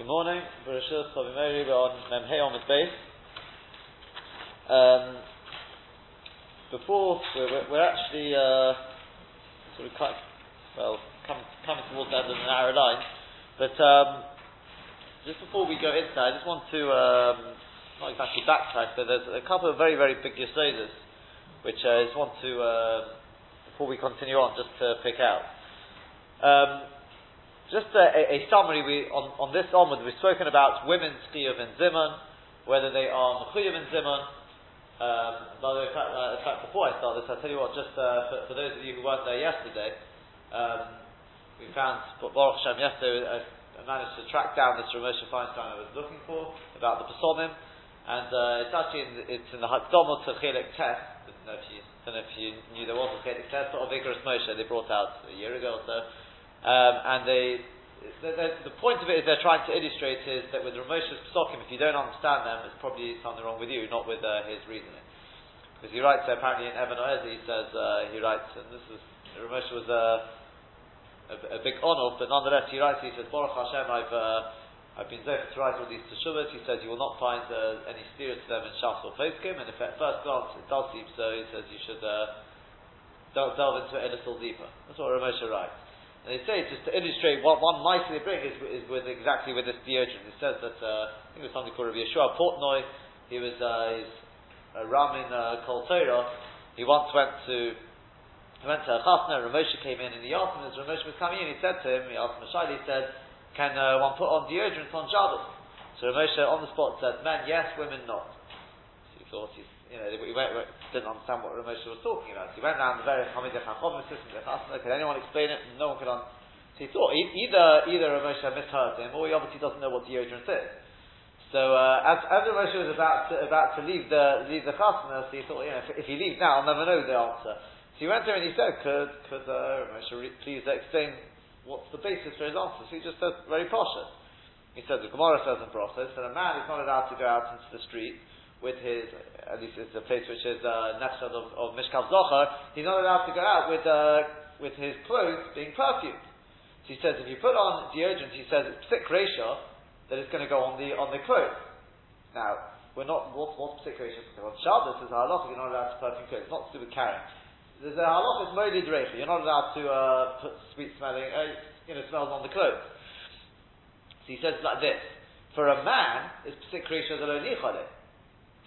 Good morning. We're on Memhei the base. Um, before, we're, we're actually uh, sort of well, come, coming towards the end of the narrow line, but um, just before we go into that, I just want to, um, not exactly backtrack, but there's a couple of very, very big Yesodis, which I just want to, uh, before we continue on, just to pick out. Just a, a, summary we, on, on this onward, we've spoken about women's chiyuv and zimun, whether they are mechuyev and zimun. Um, by the way, in fact, uh, in fact, before I start this, I'll tell you what, just uh, for, for, those of you who weren't there yesterday, um, we found, Baruch Hashem, yesterday, I, I, managed to track down this Ramesh Feinstein I was looking for, about the Pesomim, and uh, it's actually in, it's in the Hakdomah to Test, I don't know if you, knew there was a Chelik Test, but of Igros Moshe they brought out a year ago or so. Um, and they, the, the, the, point of it is they're trying to illustrate is that with Ramosha's Psokim, if you don't understand them, it's probably something wrong with you, not with uh, his reasoning. Because he writes uh, apparently in Even HaEzer, he says, uh, he writes, and this is, Ramosha was a, a, a big honor, but nonetheless he writes, he says, Baruch Hashem, I've, uh, I've been there to write all these teshuvas. He says you will not find uh, any steer to them in Shas or Poskim, and if at first glance it does seem so, he says you should uh, delve into it a little deeper. That's what Ramosha writes. And they say, just to illustrate what one might they bring is, is with exactly with this deodorant. It says that, uh, I think it was something called Rabbi Yeshua Portnoy, he was, uh, in uh, Kol Torah. He once went to, he went to a chasna, Ramosha came in and he asked him, as Ramosha was coming in, he said to him, he asked Mashai, he said, can uh, one put on deodorant on Shabbos? So Ramosha on the spot said, men yes, women not. So he thought he's you know, he went, didn't understand what Ramosha was talking about. So he went around the various Hamid Chachom systems, Can anyone explain it? No one could. Un- so he thought either either Ramosha misheard him, or he obviously doesn't know what deodorant is. So uh, as as Ramosha was about to, about to leave the leave the chasna, so he thought, you know, if, if, he leaves now, I'll never know the answer. So he went there and he said, could could uh, Ramosha re- please explain what's the basis for his answer? So he just said very posh. He said the Gemara says in process that a man is not allowed to go out into the street with his, at least it's a place which is uh, of, of Mishkav Zachar, he's not allowed to go out with, uh, with his clothes being perfumed. So he says if you put on deodorant, he says it's psik reisha that it's going to go on the, on the clothes. Now, we're not, what's, what's psik reisha? On Shabbos, there's a you're not allowed to perfume clothes. It's not to do with carrying. There's a halacha, it's molid reicha. You're not allowed to uh, put sweet smelling, uh, you know, smells on the clothes. So he says like this. For a man, it's psik reisha the lo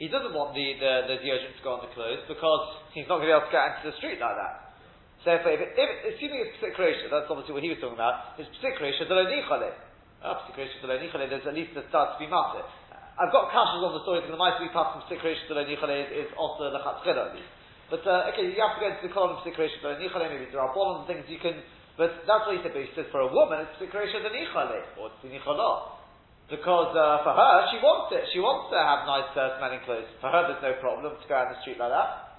he doesn't want the, the, the deodorant to go on the clothes because he's not going to be able to get into the street like that. So if, if, if assuming it's psik that's obviously what he was talking about, it's psik reisha delonichale. Oh, psik reisha delonichale, there's at least a start to be matter. I've got kashas on the story because the mice we pass from psik reisha delonichale is, is also lechatchila at least. But uh, okay, you have to go into the column of psik reisha delonichale, maybe there are and things you can, but that's what he said, but he said for a woman it's psik reisha delonichale, or it's delonichale. Because uh, for her, she wants it. She wants to have nice uh, smelling clothes. For her, there's no problem to go out in the street like that.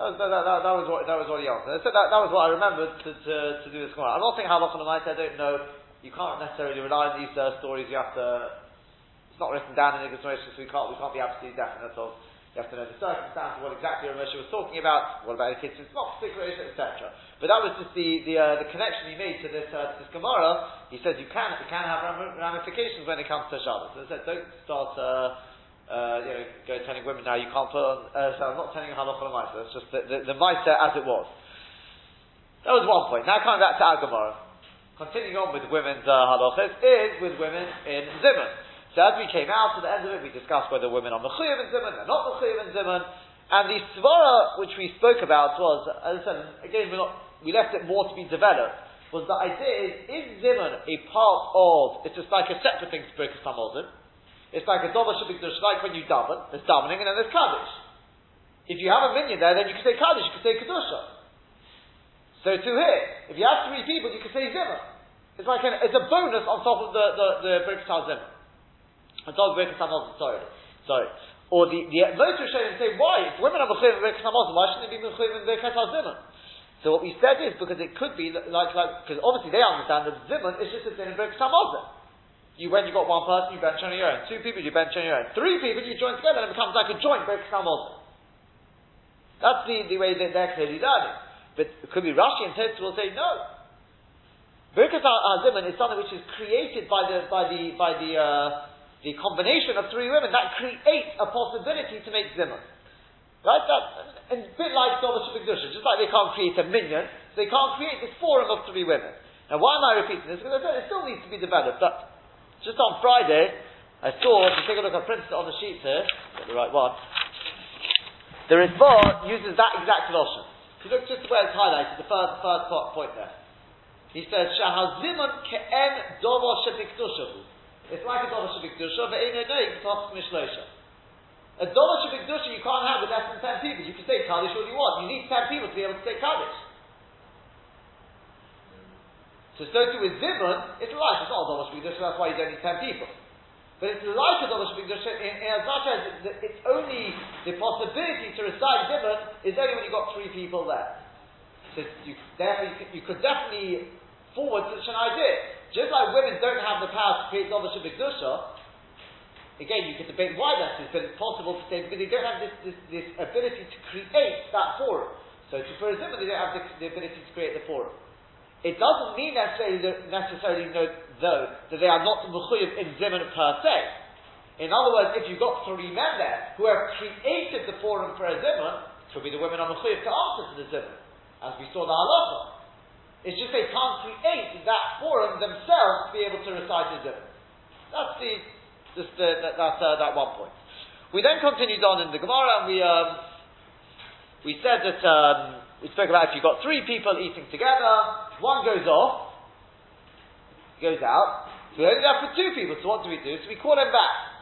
That was, that, that, that was what that was what he answered. So that, that was what I remembered to, to, to do this tomorrow. I'm not saying how often I I don't know. You can't necessarily rely on these uh, stories. You have to. It's not written down in the Gemara, so we can't we can't be absolutely definite of you have to know the circumstances, what exactly Ramesh was talking about, what about the kids, it's not particular, etc. But that was just the, the, uh, the connection he made to this, uh, to this Gemara. He says you can, you can have ramifications when it comes to Shabbos. So said, don't start, uh, uh, you know, go telling women now you can't put on, uh, so I'm not telling you halacha l'maisa, it's just the, the, the as it was. That was one point. Now coming back to our Gemara. Continuing on with women's uh, halachas is with women in Zimun. So as we came out to the end of it, we discussed whether women are mechuyev in zimun, they're not mechuyev in zimun, and the svara which we spoke about was, as I said, again, we're not, we left it more to be developed, was the idea is, is zimun a part of, it's just like a separate thing to break a samozin, it's like a dover shabbat like when you daven, there's davening and then there's kaddish. If you have a minion there, then you can say kaddish, you can say kedusha. So to here, if you have three people, you can say zimun. It's like an, it's a bonus on top of the the, the break zimun. A dog Birkas Hamazon, sorry. Sorry. Or the, the most Rishonim say, why? If women are mechuyev in samazon, why shouldn't they be mechuyev in breaking zimun? So what we said is because it could be like, like, because obviously they understand that zimun is just a thing in Birkas Hamazon. You, when you've got one person, you bench on your own. Two people, you bench on your own. Three people, you join together, and it becomes like a joint Birkas Hamazon. That's the, the way that they're clearly learning. But it could be Rashi and will say, no. Birkas Aziman is something which is created by the by the by the uh, the combination of three women that creates a possibility to make zimun. Right? That, a bit like Dovash Bigdusha, just like they can't create a minyan, so they can't create this forum of three women. Now, why am I repeating this? Because it still needs to be developed. But just on Friday, I saw, if you take a look, I printed on the sheet here, got the right one. The Ritva uses that exact notion. If you look just where it's highlighted, the first, first point there. He says, Shahazimun ke'en dovo shebikdushahu. It's like a dovo shebikdusha, but ain't no mishlosha. A dovo shebikdusha you can't have with less than 10 people. You can say Kaddish all you want. You need 10 people to be able to say Kaddish. So, so too with Zimun, it's like, it's not a shebikdusha, that's why you don't need 10 people. But it's like a dovo shebikdusha in, in as much as it's only the possibility to recite Zimun is only when you've got three people there. So you, therefore, you could, you could definitely forward such an idea. Just like women don't have the power to create Dovash B'Gdusha, again, you could debate why that is, but it's possible to say because they don't have this, this, this ability to create that forum. So to for example, they don't have the, the, ability to create the forum. It doesn't mean necessarily, necessarily though, that they are not mechuyev in Zimun per se. In other words, if you've got three men there who have created the forum for a Zimun, it could be the women are mechuyev to answer to the Zimun, as we saw the halacha. It's just they can't create that forum themselves to be able to recite the Zimun. That's the, just the, that, uh, that one point. We then continued on in the Gemara and we, um, we said that, um, we spoke about if you've got three people eating together, one goes off, goes out, so we're only left with two people, so what do we do? So we call him back.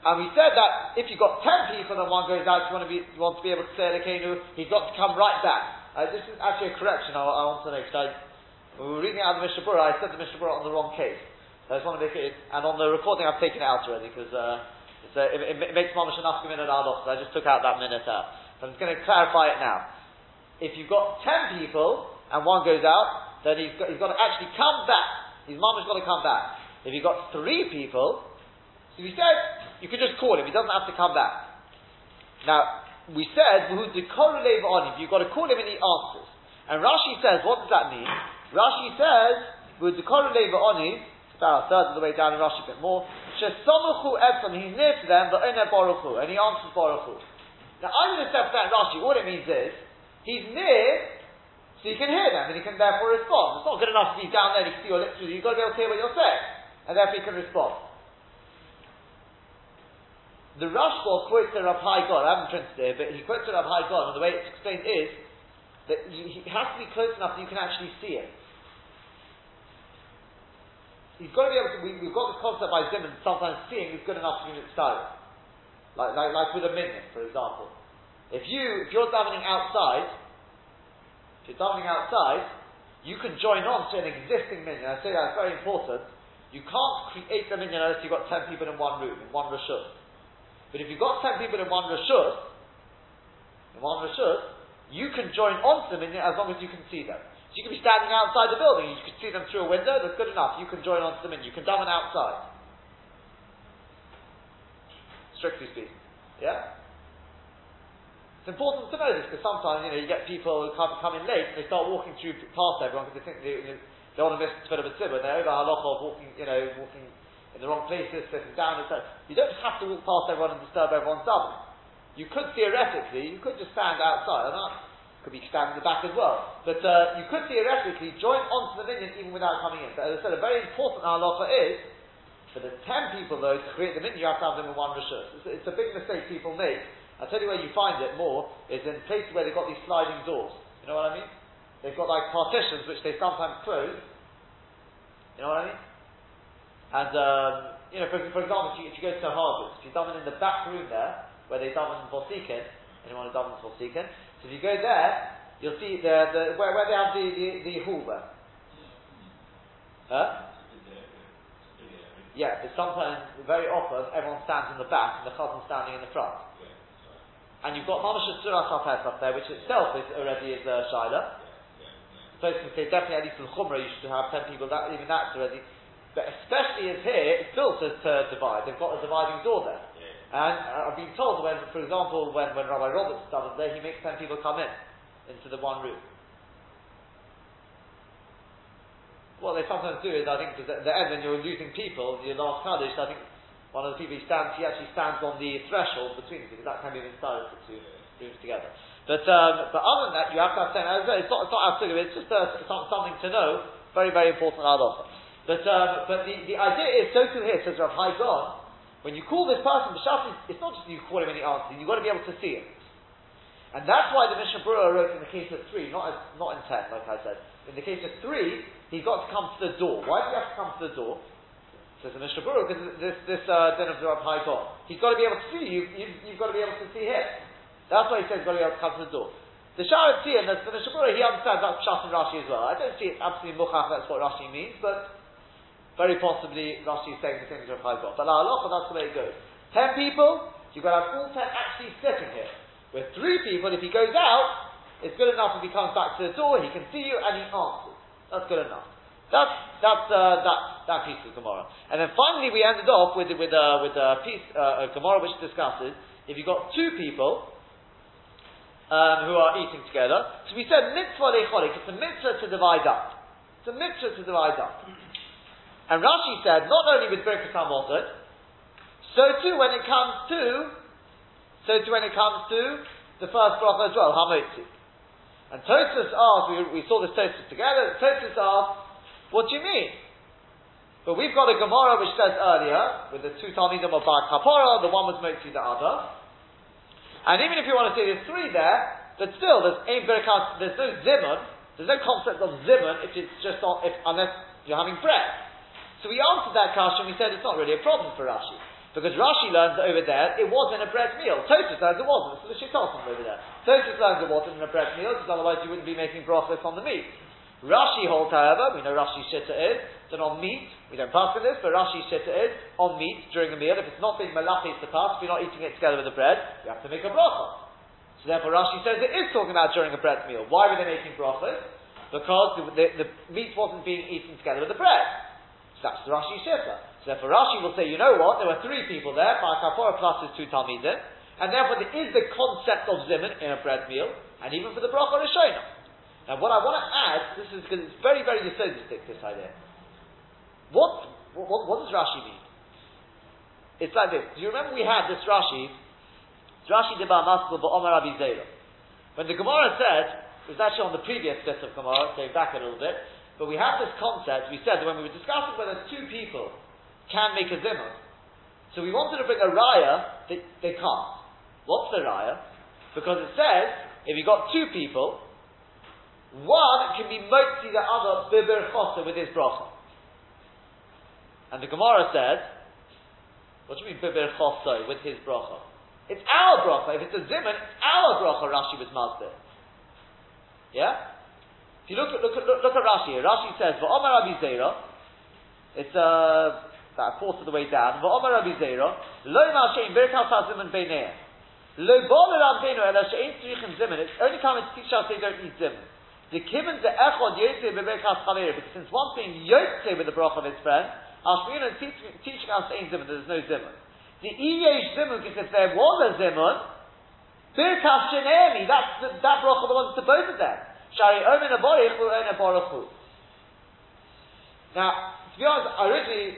And we said that if you've got ten people and one goes out, you want to be, you want to be able to say Elokeinu, he's got to come right back. Uh, this is actually a correction I, I want to make. I, we were reading out the Mishnah I said the Mishnah on the wrong case. So I just want to make it, and on the recording I've taken it out already because uh, uh, it, it, makes Mamash enough in at our so I just took out that minute out. So I'm just going to clarify it now. If you've got ten people and one goes out, then he's got, he's got to actually come back. His Mama's got to come back. If you've got three people, so he said, you can just call him, he doesn't have to come back. Now, we said, on him, you've got to call him and he answers. And Rashi says, what does that mean? Rashi says, on him, about a third of the way down in Rashi a bit more, Shesamuchu etzam, he's near to them, but Ene Baruchu, and he answers Baruchu. Now I'm going to step that Rashi, all it means is, he's near, so you can hear them, and he can therefore respond. It's not good enough to be down there and you can see your lips through, you've got to be able to hear what you're saying, and therefore he can respond. The Rashba quotes the Rav Hai Gaon, I haven't printed it, but he quotes the Rav Hai Gaon, and the way it's explained is that he has to be close enough that you can actually see him. He's got to be able to, we, have got this concept by Zimun, sometimes seeing is good enough to be mitzvah. Like, like, like with a minyan, for example. If you, if you're davening outside, if you're davening outside, you can join on to an existing minyan. I say that's very important. You can't create the minyan unless you've got ten people in one room, in one rishut. But if you've got ten people in one rashut, in one rashut, you can join onto them as long as you can see them. You can be standing outside the building, you can see them through a window, that's good enough. You can join onto them and you can daven outside. Strictly speaking. Yeah? It's important to know this because sometimes, you know, you get people who come, come in late and they start walking through past everyone because they think they, you know, they want to miss the bit of a tzibur. They're over halacha of walking, you know, walking in the wrong places, sitting down, etc. You don't have to walk past everyone and disturb everyone's davening. You could theoretically, you could just stand outside, and could be standing in the back as well. But uh, you could theoretically join onto the minyan even without coming in. But as I said, a very important halacha is for the ten people though to create the minyan, you have to have them in one rishus. It's, it's, a big mistake people make. I'll tell you where you find it more is in places where they've got these sliding doors. You know what I mean? They've got like partitions which they sometimes close. You know what I mean? And, um, you know, for, for example, if you, if you go to Harvard, if you daven in the back room there, where they daven Bosikin, anyone who davens Bosikin, so if you go there, you'll see the, the where, where they have the, the, the. Huh? Yeah, but sometimes, very often, everyone stands in the back and the chazan standing in the front. And you've got Mamash Surah up there, which itself is already is a Shaila. So can say definitely at least in Chumrah you should have ten people, that, even that's already but especially as here, it's built to, to divide. They've got a dividing door there. And uh, I've been told when, for example, when, when Rabbi Roberts started there, he makes ten people come in into the one room. what they sometimes do is, I think, at the end when you're losing people, your last Kaddish, I think one of the people he stands, he actually stands on the threshold between them, because that can be inspired to two rooms together. But, um, but other than that, you have to have it's not, it's not absolute, it's just uh, something to know, very, very important halacha. But, um, but the, the idea is, so to here, says Rav Hai Gaon, when you call this person B'Shafti, it's not just you call him and any answer, you've got to be able to see him. And that's why the Mishnah Berurah wrote in the case of three, not, as, not in ten, like I said. In the case of three, he's got to come to the door. Why does he have to come to the door? Says the Mishnah Berurah, because this, this uh, den of the Rav Hai Gaon. He's got to be able to see you, you, you've got to be able to see him. That's why he says he's got to be able to come to the door. The Shaar HaTziyun, the, Mishnah Berurah, he understands that's Pshat and Rashi as well. I don't see it absolutely muchach, that's what Rashi means, but very possibly Rashi is saying the same as Rav God. But la halacha, that's the way it goes. Ten people, you've got to have all ten actually sitting here. With three people, if he goes out, it's good enough if he comes back to the door, he can see you and he answers. That's good enough. That's that's uh, that that piece of Gemara. And then finally, we ended off with with uh, with a piece uh, a Gemara which discusses if you've got two people um, who are eating together. So we said mitzvah lecholik. It's a mitzvah to divide up. It's a mitzvah to divide up. And Rashi said not only with Birkat Hamotad, so too when it comes to so too when it comes to the first bracha as well, Hamotzi. And Tosus asked, we, we saw this Tosus together, Tosus asked, what do you mean? But we've got a Gemara which says earlier, with the two Talmidim of Bar Kapora, the one was Motzi, the other. And even if you want to say there's three there, but still, there's there's no Zimun, there's no concept of Zimun if it's just on, if, unless you're having bread. So we answered that question, we said it's not really a problem for Rashi. Because Rashi learns that over there it wasn't a bread meal. Tosus learns it wasn't. So the Shittosim over there. Tosus learns it wasn't a bread meal because otherwise you wouldn't be making brachos on the meat. Rashi holds, however, we know Rashi's shitta is that on meat, we don't pass with this, but Rashi shitta is on meat during a meal. If it's not being malachis to pass, if you're not eating it together with the bread, you have to make a bracha. So therefore, Rashi says it is talking about during a bread meal. Why were they making brachos? Because the, the, the, meat wasn't being eaten together with the bread. That's the Rashi shitta. So therefore Rashi will say, you know what, there were three people there, Bar Kapora plus his two Talmidim, and therefore there is the concept of Zimun in a bread meal, and even for the Bracha Rishonah. Now what I want to add, this is because it's very, very yesodistic, this idea. What, what, what, does Rashi mean? It's like this. Do you remember we had this Rashi, Rashi Deba Maskul Ba'omar Abi. When the Gemara said, it was actually on the previous bit of Gemara, going back a little bit, but we have this concept, we said that when we were discussing whether two people can make a zimmer. So we wanted to bring a raya, that they can't. What's the raya? Because it says, if you've got two people, one can be motzi the other bibir chosa with his bracha. And the Gemara said, what do you mean bibir chosa with his bracha? It's our bracha. If it's a zimun, it's our bracha, Rashi was master. Yeah? You look at, look at, look, look at Rashi here, Rashi says, V'omar Abi Zera, it's uh, about a quarter of the way down. V'omar Rabbi Zera, lo ma shein birkas ha-zimun beineah. Lo bol elam beinu ela shein tzrichin zimun. It's only coming to teach us they don't need zimun. The kibbutz the echod yotzei bebirkas chaver, because since one's being yotzei with the brach of his friend, Ashmina is teaching us ain't zimun, there's no zimun. The iyesh zimun, because if there was a zimun, birkas shenemi, that's the, that bracha belongs to both of them. Shari omen aborich, omen aborich. Now, to be honest, originally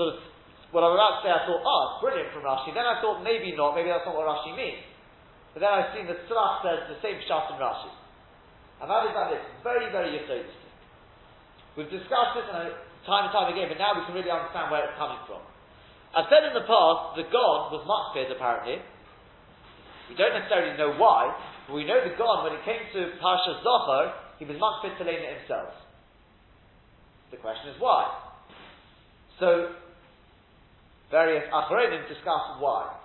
sort of what I was about to say, I thought, oh, brilliant from Rashi. Then I thought maybe not, maybe that's not what Rashi means. But then I've seen that Tzlach says the same shot in Rashi. And that is that it's very, very yesodistic. We've discussed this time and time again, but now we can really understand where it's coming from. I've said in the past, the Gaon was makpid apparently. We don't necessarily know why, we know the Gaon, when it came to Parsha Zachor, he was makpid to it himself. The question is why? So, various achronim discuss why.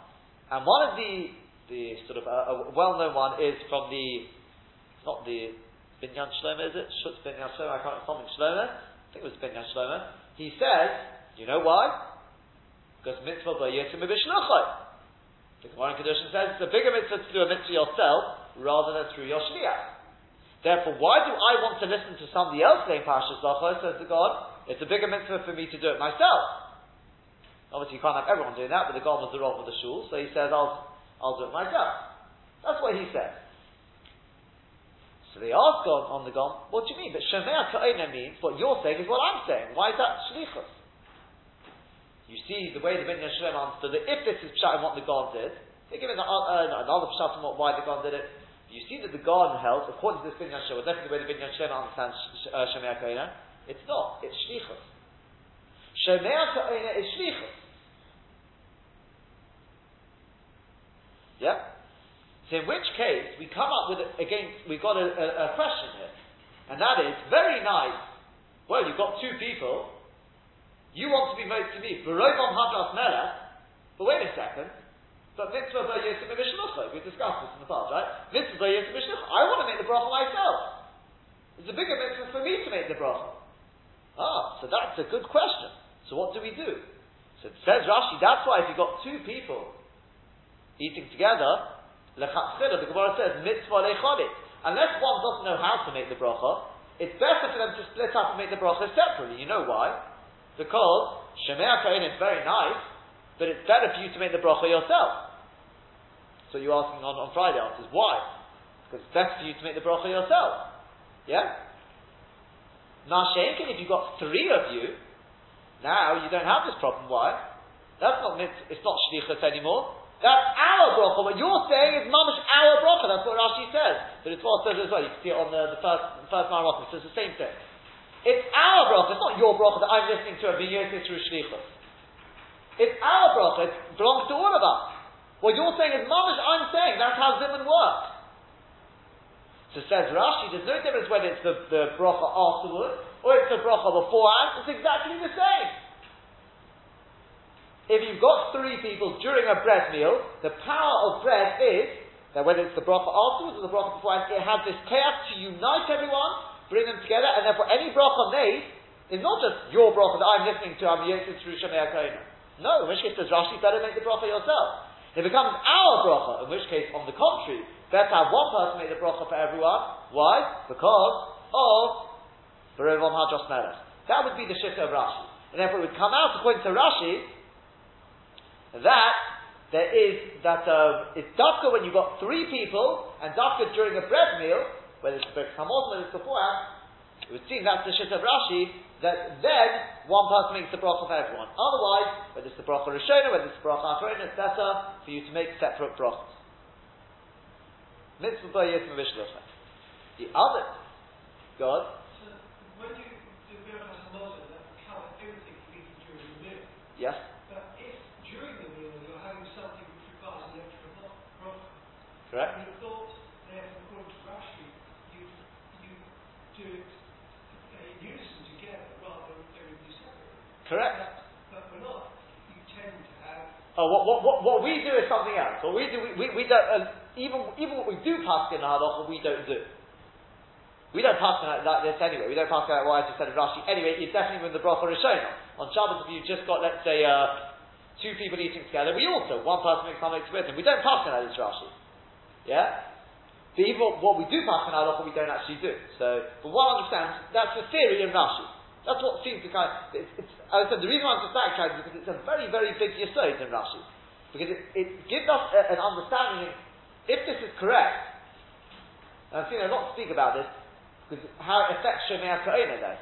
And one of the, the sort of, uh, a well-known one is from the, not the Binyan Shlomo, is it? Shutz Binyan Shlomo, I can't, something Shlomo, I think it was Binyan Shlomo. He says, you know why? Because mitzvah b'yotim b'shluchai. The Gemara in Kedushin says it's a bigger mitzvah to do a mitzvah yourself rather than through your. Therefore, why do I want to listen to somebody else saying Parashas Zachor, says the Gaon? It's a bigger mitzvah for me to do it myself. Obviously, you can't have everyone doing that, but the Gaon was the role of the shul, so he says, I'll, I'll do it myself. That's what he says. So they ask on, on the Gaon, what do you mean? But Shomea Ka'ina means what you're saying is what I'm saying. Why is that Shlichus? You see the way the Binyan Shalem understood it. If this is Pshat and what the Gaon did, they give it uh, another Pshat what, why the Gaon did it. You see that the Gaon held, according to this Binyan Shalem, definitely the way the Binyan Shalem understands uh, Shomea Ka'ina, it's not. It's Shlichus. Shomea Ka'ina is Shlichus. Yeah? So in which case, we come up with, a, again, we've got a, a, a, question here. And that is, very nice. Well, you've got two people. You want to be most to me. But wait a second. But mitzvah bar yosef We discussed this in the past, right? Mitzvah bar yosef I want to make the bracha myself. It's a bigger mitzvah for me to make the bracha. Ah, so that's a good question. So what do we do? So it says Rashi, that's why if you've got two people eating together, Lechatchila, the Gemara says, mitzvah lecholit. Unless one doesn't know how to make the bracha, it's better for them to split up and make the bracha separately. You know why? Because Shemea Kain is very nice, but it's better for you to make the bracha yourself. So you're asking on, on Friday answers. Why? Because it's best for you to make the bracha yourself. Yeah? Mashenkin, if you've got three of you, now you don't have this problem. Why? That's not it's not shlichus anymore. That's our bracha. What you're saying is mamish our bracha. That's what Rashi says. But it's what says as well. You can see it on the, the first the first Marok. It says the same thing. It's our bracha. It's not your bracha that I'm listening to and being used through shlichus. It's our bracha. It belongs to all of us. What you're saying is mamish. I'm saying that's how Zimun works. So says Rashi, there's no difference whether it's the, the bracha afterwards or it's the bracha beforehand. It's exactly the same. If you've got three people during a bread meal, the power of bread is that whether it's the bracha afterwards or the bracha before, it has this chaos to unite everyone, bring them together, and therefore any bracha made is not just your bracha that I'm listening to, I'm through Shemei No, in which case Rashi better make the bracha yourself. It becomes our bracha, in which case, on the contrary, better have one person make the bracha for everyone. Why? Because of Berevom Hadros Melech. That would be the shift of Rashi. And therefore it would come out, according to Rashi, that there is that uh, it's dafka when you've got three people and dafka during a bread meal, whether it's hamot, whether it's beforehand. It would seem that's the shit of Rashi that then one person makes the bracha for everyone. Otherwise, whether it's the bracha rishona, whether it's the bracha achron, it's better for you to make separate brachas. Mitzvah The other, God. So when you do hamot, that covers everything you eat during the meal. Yes. Correct? You thought, therefore, according to Rashi, you, you do it in unison together rather than everybody separate. Correct. But we're not. You tend to have. Oh, what, what, what, what we do is something else. What we do, we, we, we don't, uh, even, even what we do pass in halacha, we don't do. We don't pass like, like this anyway. We don't pass like what I just said of Rashi. Anyway, it's definitely when the bracha Rishona. On Shabbos, if you've just got, let's say, uh, two people eating together, we also, one person makes something with him. We don't pass like this Rashi. Yeah? But even what, we do pass in halacha, we don't actually do. So, but one understands, that's the theory in Rashi. That's what seems to kind of, it's, it's, I said, the reason why I'm backtracking is because it's a very, very big yisod in Rashi. Because it, it gives us a, an understanding, if this is correct, and I've seen a lot speak about this, because how it affects Shemei Ka'ina then.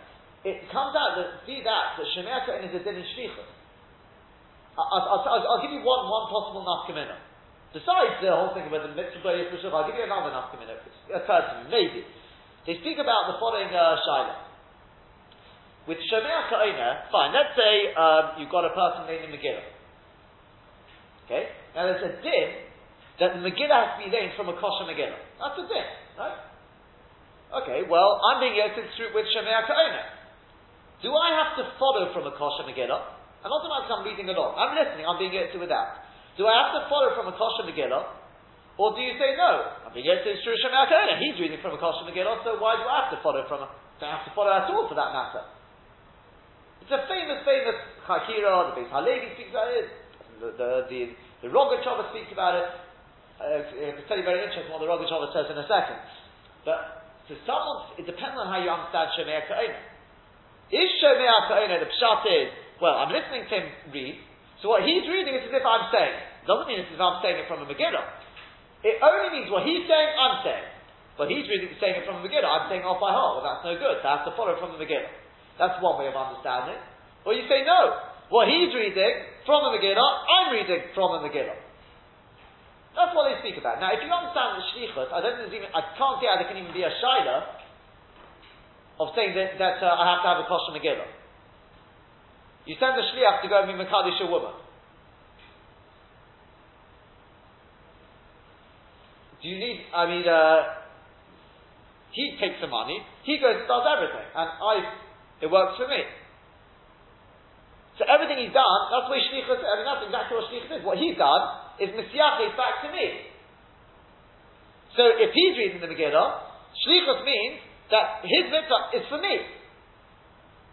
It comes out that, see that, that Shemei Ka'ina is a din in Shlichus. I'll, I'll, I'll, give you one, one possible nafkamina. Besides the whole thing about the mitzvah I'll give you another nafkamin. It occurred to me, maybe. They speak about the following uh, shaila. With Shomea Ka'ina, fine, let's say um, you've got a person named Megillah. Okay? Now there's a din that the Megillah has to be named from a kosher Megillah. That's a din, right? Okay, well, I'm being yoked with Shomea Ka'ina. Do I have to follow from a kosher Megillah? I'm not I'm reading along. I'm listening, I'm being yoked with that. Do I have to follow from a kosher Megillah? Or do you say no? I mean, yes, it's true He's reading from a kosher Megillah, so why do I have to follow from a? Don't have to follow at all for that matter. It's a famous, famous Chakira. The Beis Halevi speaks about it. The the the, the Rogatchover speaks about it. Uh, it's very, very interesting what the Rogatchover says in a second. But to someone, it depends on how you understand Shemei Ka'ina. Is Shemei Ka'ina the pshat is? Well, I'm listening to him read. So what he's reading is as if I'm saying. It doesn't mean it's as if I'm saying it from a Megillah. It only means what he's saying, I'm saying. But he's reading saying it from the Megillah. I'm saying off by heart. Well, that's no good. So I have to follow from the Megillah. That's one way of understanding. Or you say no. What he's reading from the Megillah, I'm reading from the Megillah. That's what they speak about. Now, if you understand the shlichus, I don't even, I can't see how there can even be a shaila of saying that, that uh, I have to have a kosher Megillah. You send the shliach to go and be Makadish a woman. Do you need, I mean, uh, he takes the money, he goes and does everything, and I, it works for me. So everything he's done, that's what shlichus, I mean, that's exactly what shlichus is. What he's done is misyachis back to me. So if he's reading the Megillah, shlichus means that his mitzvah is for me.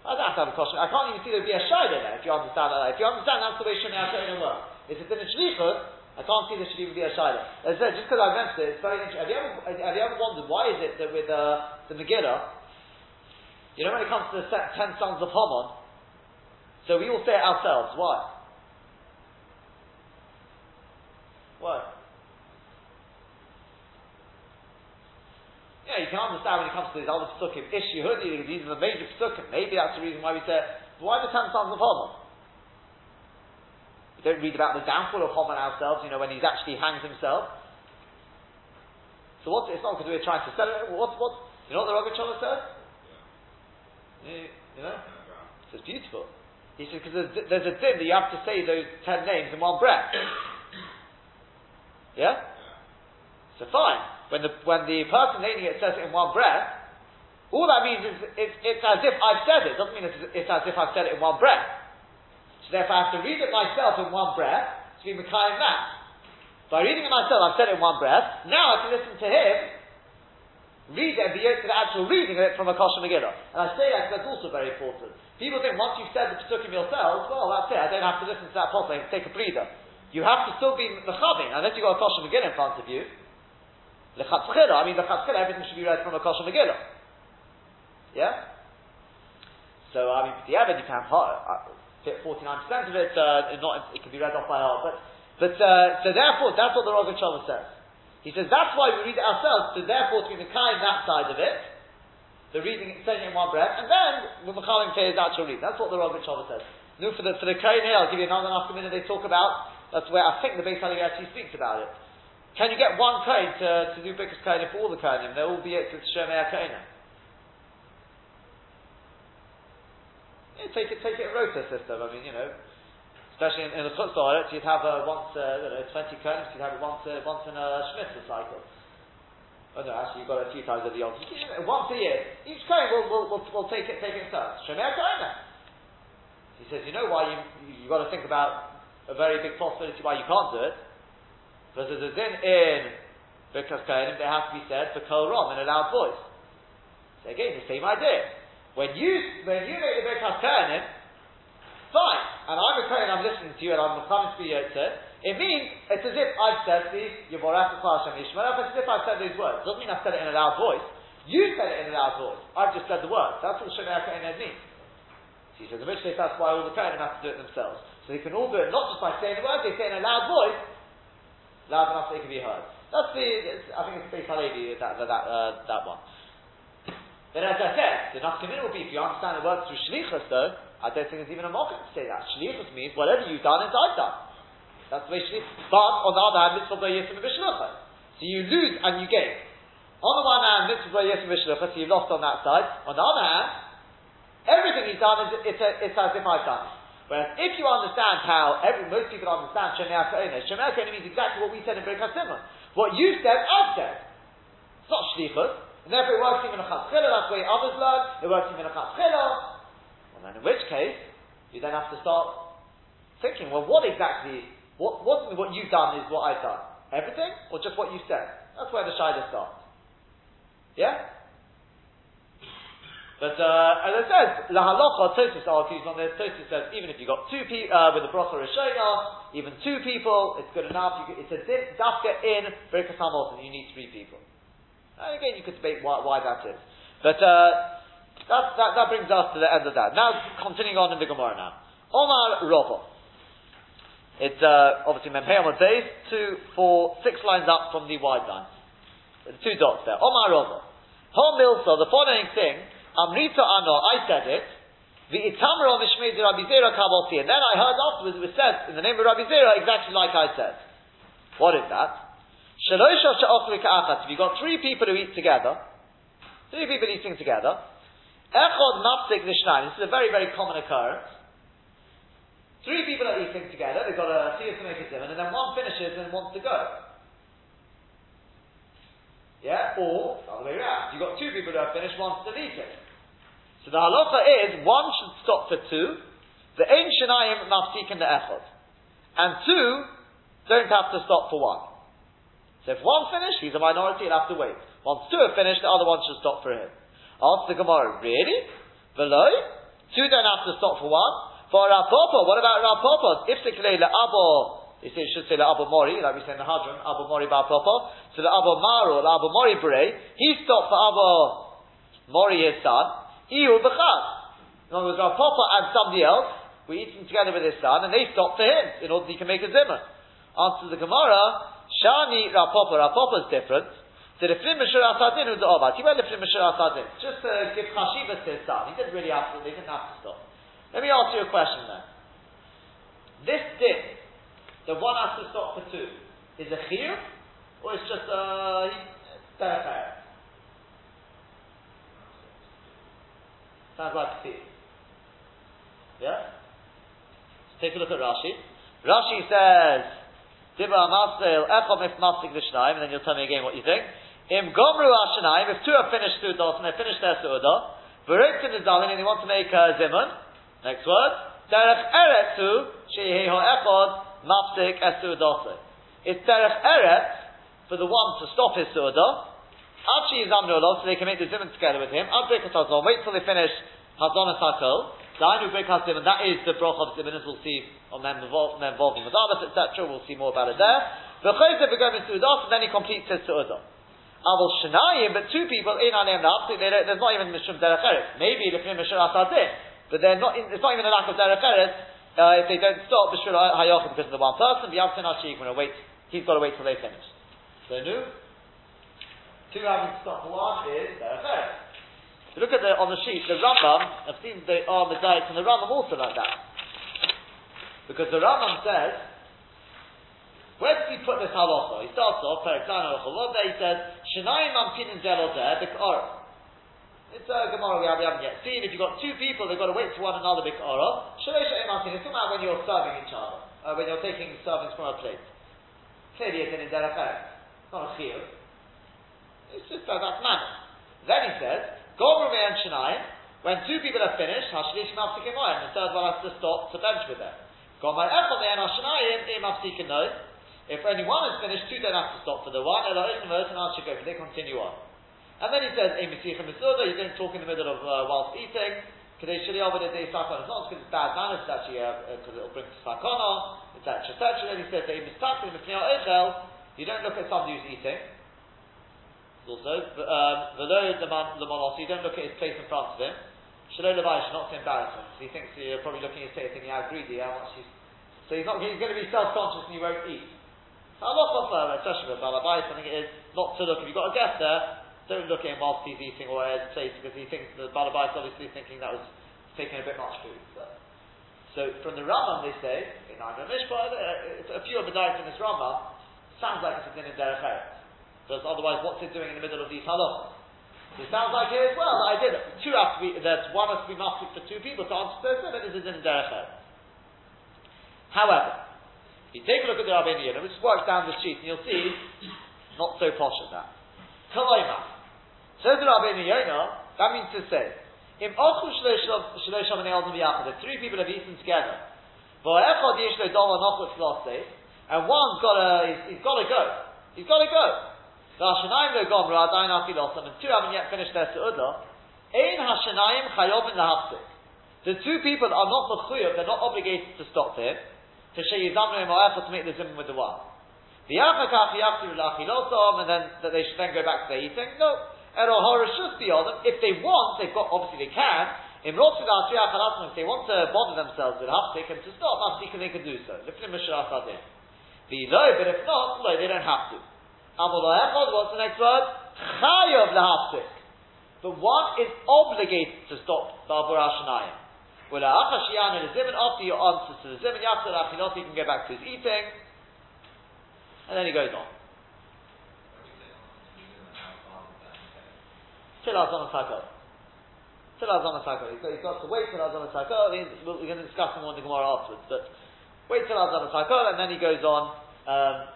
I don't have to have a question. I can't even see there'd be a shiloh there if you understand that. If you understand that's the way Shemei HaKohen works. If it's in a shlichus, I can't see there should even be a shiloh. As I said, just because I mentioned it, it's very interesting. Have you ever, have you ever wondered why is it that with uh, the Megillah, you know when it comes to the ten sons of Haman, so we all say it ourselves. Why? Why? Yeah, you can understand when it comes to these other psukim, Ish Yehudi, these are the major psukim. Maybe that's the reason why we say, why the ten sons of Haman? We don't read about the downfall of Haman ourselves, you know, when he's actually hangs himself. So what, it's not because we're trying to sell it. What, what, you know what the Rogatchover says? You, know? It's beautiful. He says, because there's, there's a din that you have to say those ten names in one breath. Yeah? So fine. When the, when the person naming it says it in one breath, all that means is it's, it's as if I've said it. It doesn't mean it's, it's, as if I've said it in one breath. So therefore I have to read it myself in one breath to be Mekayim that. By reading it myself, I've said it in one breath. Now I can listen to him read it to the actual reading of it from a kosher Megillah. And I say that because that's also very important. People think once you've said the Pesukim yourselves, well, that's it, I don't have to listen to that can take a breather. You have to still be lechavim, unless you've got a kosher Megillah in front of you. Lechatzchila, I mean lechatzchila, everything should be read from a kosher Megillah. Yeah? So, I mean, the evidence you can have uh, 49% of it, uh, not, it can be read off by heart, but, but, uh, so therefore, that's what the Rogatchover says. He says, that's why we read it ourselves, so therefore to be Mekayim that side of it, the reading, saying it in one breath, and then the Mekayim say his actual reading. That's what the Rogatchover says. No, for the, for the Kohen I'll give you another after a minute, they talk about that's where I think the Beis Halevi actually speaks about it. Can you get one Kohen to, to do Birkas Kohenim for all the Kohenim? They'll all be it to Shemei. Yeah, take it, take it rota system. I mean, you know, especially in, in the Chutzah, you'd have uh, once, uh, you know, 20 Kohenim, you'd have it once, uh, once in a Shemitah cycle. Oh no, actually you've got a few times the Yom Once a year. Each Kohen will, will, will, will take it, take it turns. HaKohenim. He says, you know why you, you, you've got to think about a very big possibility why you can't do it. Because there's a din in Birkas Kohanim, they have to be said for Kol Rom in a loud voice. So again, the same idea. When you when you make the Birkas Kohanim, fine, and I'm a Kohen, I'm listening to you, and I'm coming to Yotze, it means it's as if I've said these Yevorach Hashem it's as if I've said these words. It doesn't mean I've said it in a loud voice. You said it in a loud voice. I've just said the words. That's what Shemei Kohen means. So he says, case that's why all the Kohen have to do it themselves. So they can all do it not just by saying the word, they say in a loud voice, loud enough so they can be heard. That's the, I think it's Beis Halevi, that, that, uh, that one. But as I said, the nafkamina will be, if you understand it works through shlichus though, I don't think there's even a mocker to say that. Shlichus means whatever you've done is I've done. That's the way shlichus. But on the other hand, mitzvah yisim So you lose and you gain. On the one hand, mitzvah yisim so you've lost on that side. On the other hand, everything he's done is it's, a, it's as if I've done. Whereas if you understand how every, most people understand Shemei HaKohenes, Shemei HaKohenes means exactly what we said in Birkat Zimun. What you said, I've said. It's not Shlichus. And therefore it works even in a Chatzchila, that's the way others learn. It works even in a Chatzchila. Well then in which case, you then have to start thinking, well what exactly, what, what, what you've done is what I've done? Everything? Or just what you said? That's where the Shiloh starts. Yeah? But uh, as I said, la halacha Tosis argues on this. Tosis says even if you got two people uh, with a bracha rishona, even two people, it's good enough. Could, it's a dafka in Birkas Hamilton. You need three people. And again, you could debate why, why that is. But uh, that, that, that brings us to the end of that. Now, continuing on in the Gemara now. Omar Robo. It's uh, obviously Mempei on days, two, four, six lines up from the wide line. The two dots there. Omar Rova. Hom Milsa, the following thing, Amrita Ano, I said it, the Itamro Mishmei Rabbi Zera Kabalti, and then I heard afterwards it was said in the name of Rabbi Zera exactly like I said. What is that? Shalosha If you've got three people who eat together, three people eating together, Echod Mapsik Nishnaim, this is a very, very common occurrence. Three people are eating together, they've got a tea to make a zimun, and then one finishes and wants to go. Yeah? Or, the other way around. You've got two people who have finished, one's still eating. So the halacha is, one should stop for two, the ein shenayim maftikin the echod. And two, don't have to stop for one. So if one finished, he's a minority, he'll have to wait. Once two have finished, the other one should stop for him. Ask the Gemara, really? Below? Two don't have to stop for one. For Rav Papa, what about Rav Papa? If the Kalei Abo, you should say Abu Mori, like we say in the Hadran, Abu Mori Bar Popo. So the Abu Maru, the Abu Mori Bere, he stopped for Abu Mori, his son. Ihu B'chad. In other words, Rav Papa and somebody else were eating together with his son, and they stopped for him in order he can make a zimmer. Answer the Gemara, Shani Rav Papa, is different. So the Flim Mishur Asadin was the Obat. He went to Flim Mishur Asadin. Just to give Chashiva to his son. He didn't really have to, they didn't have to stop. Let me ask you a question then. This din, the one has to stop for two, is a chiyuv, or it's just uh, a derech Sounds like a chiyuv. Yeah? Let's take a look at Rashi. Rashi says, Dibra Masel, Echom if Masik Vishnayim, and then you'll tell me again what you think. Im Gomru Ashanayim, if two have finished Sudos and they finished their Sudah, Beriktin is darling and they want to make a Zimun, next word, Derech Eretzu, Sheheho Echod, Mapsik Esudose. It's Derech Eret for the one to stop his Sudah, Achi is Amrullah, so they can make the Zimun together with him, Abrik wait till they finish Hazon Sakol, Dainu Brik HaZimun, that is the Broch of Zimun, as we'll see on men, involving others, etc. We'll see more about it there. V'chayzev v'gom Su'udah, and then he completes his Su'udah. Avol Shanayim, but two people in Anem there's not even Mishum Derech Eretz. Maybe the Fim Mishum Asadeh, but they're not, it's not even a lack of Derech Eretz, uh, if they don't stop B'shur Hayochim because of the one person, V'yavsin Hashik, when wait, he's got to wait till they finish. So, no? Two having to stop one is Derech Eretz. If you look at the, on the sheet, the Rambam, I've seen they are the Ar Medayat and the Rambam also like that. Because the Rambam says, where does he put this halacha? He starts off, he says, Shenayim Amtinin Zelodeh, Bik'ara. It's a Gemara we haven't yet seen. If you've got two people, they've got to wait for one another Bik'ara. Shalei She'im Amtinin, it's about when you're serving each other, uh, when you're taking servings from a plate. Clearly it's an Inderech not a chiyuv. It's just uh, that's manner. Then he says, Gomru and Shanai, when two people have finished, Hashlish Mafsikim the third one has to stop to bench with them. Gomar Echel and Hashanayim, Im Mafsikim If only one is finished, two don't have to stop for the one, and I'll should go, they continue on. And then he says, Im Misichim Misuda, you don't talk in the middle of uh, whilst eating, Kadei Shali over the day Sakon, it's not because it's bad manners, it's actually because uh, it'll bring Sakona, etc. etc. Then he says, Mifniyah Echel, you don't look at somebody who's eating, also, um, the low the monos, you don't look at his place in front of him. Shalom Levi should not to embarrass him. He thinks you're probably looking at his face thinking how greedy, how much he's. So he's not. He's going to be self-conscious and he won't eat. Not further, especially with Balabai, something it is not to look. If you've got a guest there, don't look him whilst he's eating or at his place because he thinks the Balabai is obviously thinking that was taking a bit much food. So, so from the Rambam they say in Nagam Mishpah, uh, a few of the diets in this Rambam sounds like it's a din in Derech because otherwise, what's it doing in the middle of these halachas? It sounds like here as well. I did it. Two have to be. There's one has to be mastic for two people to answer but This is in derech However, you take a look at the Rabbeinu Yonah, just work down the sheet and you'll see not so posh as that. Kaloima. Says the Rabbeinu Yonah, that means to say, if the three people have eaten together, and one's got a, he's, he's got to go. He's got to go. And two haven't yet finished their su'udah. The two people are not mechuyev, they're not obligated to stop there. To show you sheyizamnu mo'echa to make the zimim with the one. The achakach yachtiru lachilotam, and then that they should then go back to their eating. No. If they want, they've got, obviously they can. If they want to bother themselves with hapsik and to stop hapsik, they can do so. The low, but if not, no, they don't have to. What's the next word? Chayav lahaftik. But one is obligated to stop Babur Hashanayim. Well, Achashiyan and the Zimun, after your answers to the Zimun, Yachzor Achinot, he can go back to his eating. And then he goes on. Till Azon Sakal. Till Azon Sakal. He's got, to wait till Azon Sakal. We're going to discuss him on the Gemara afterwards, but wait till Azon Sakal, and then he goes on. Um,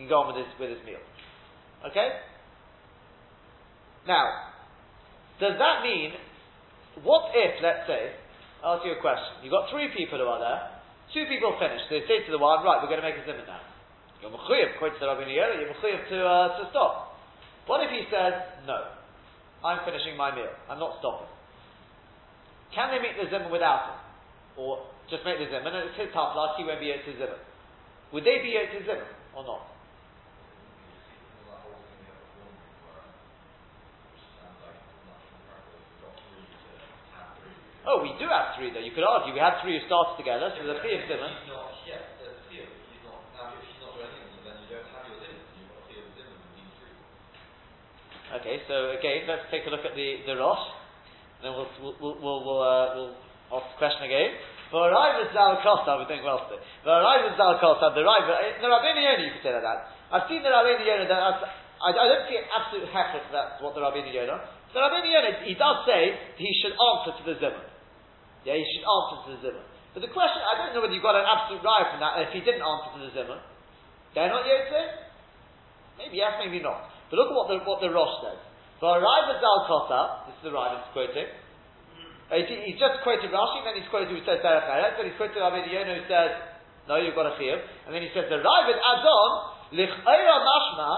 he can go on with his with his meal. Okay. Now, does that mean? What if, let's say, I'll ask you a question. You've got three people who are there. Two people finished. They say to the one, right, we're going to make a zimun now. You're mechuyev, according to Rabbi Yehuda, you're mechuyev to, uh, to stop. What if he says, no, I'm finishing my meal, I'm not stopping? Can they make the zimun without him? Or just make the zimun, and it's his taflas, he won't be to zimun. Would they be to zimun, or not? Oh, we do have three though. You could argue we had three who started together, so the three of Zimun. Okay, so again, let's take a look at the the Rosh. Then we'll we'll we'll we'll, uh, we'll ask the question again. For Raiva Zal Costa, we're doing well today. For Raiva Zal Costa, the eh, the Rabbeinu Yonah, you could say that. I've seen the Rabbeinu Yonah that I, I don't see an absolute heckler that's what the Rabbeinu Yonah. The Rabbeinu Yonah, he does say he should answer to the Zimun. Yeah, he should answer to the Zimun. But the question, I don't know whether you've got an absolute right from that, if he didn't answer to the Zimun. They're not Yotzei? Maybe yes, maybe not. But look at what the, what the Rosh says. For Raiva Zal Kota, this is the Raiva quoting, uh, he's just quoted Rashi, then he's quoted who says Derech Eretz, then he's quoted Rabbi Yonah who says, no, you've got a chiyuv, and then he says the Raiva adds on, Lich'eira Mashma,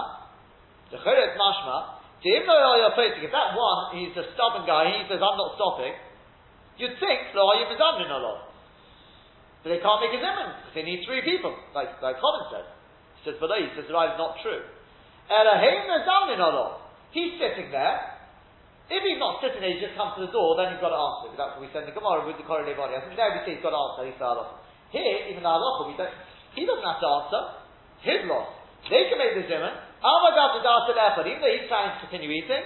Lich'eira Mashma, if that one, he's a stubborn guy, he says, I'm not stopping, you'd think, Lo Hayim Mizamrin Allah. But they can't make a zimun, because they need three people, like, like Common says. He says, below, he says, the right, not true. Elohim Mizamrin Allah. He's sitting there, if he's not sitting there, he just comes to the door, then he's got to answer. because That's what we in the Gemara with the Korele body. I think there we say he's got to answer, he's Here, even the halacha, we don't, he doesn't have to answer. His loss. They can make the zimun. Amagav the even though he's planning to continue eating.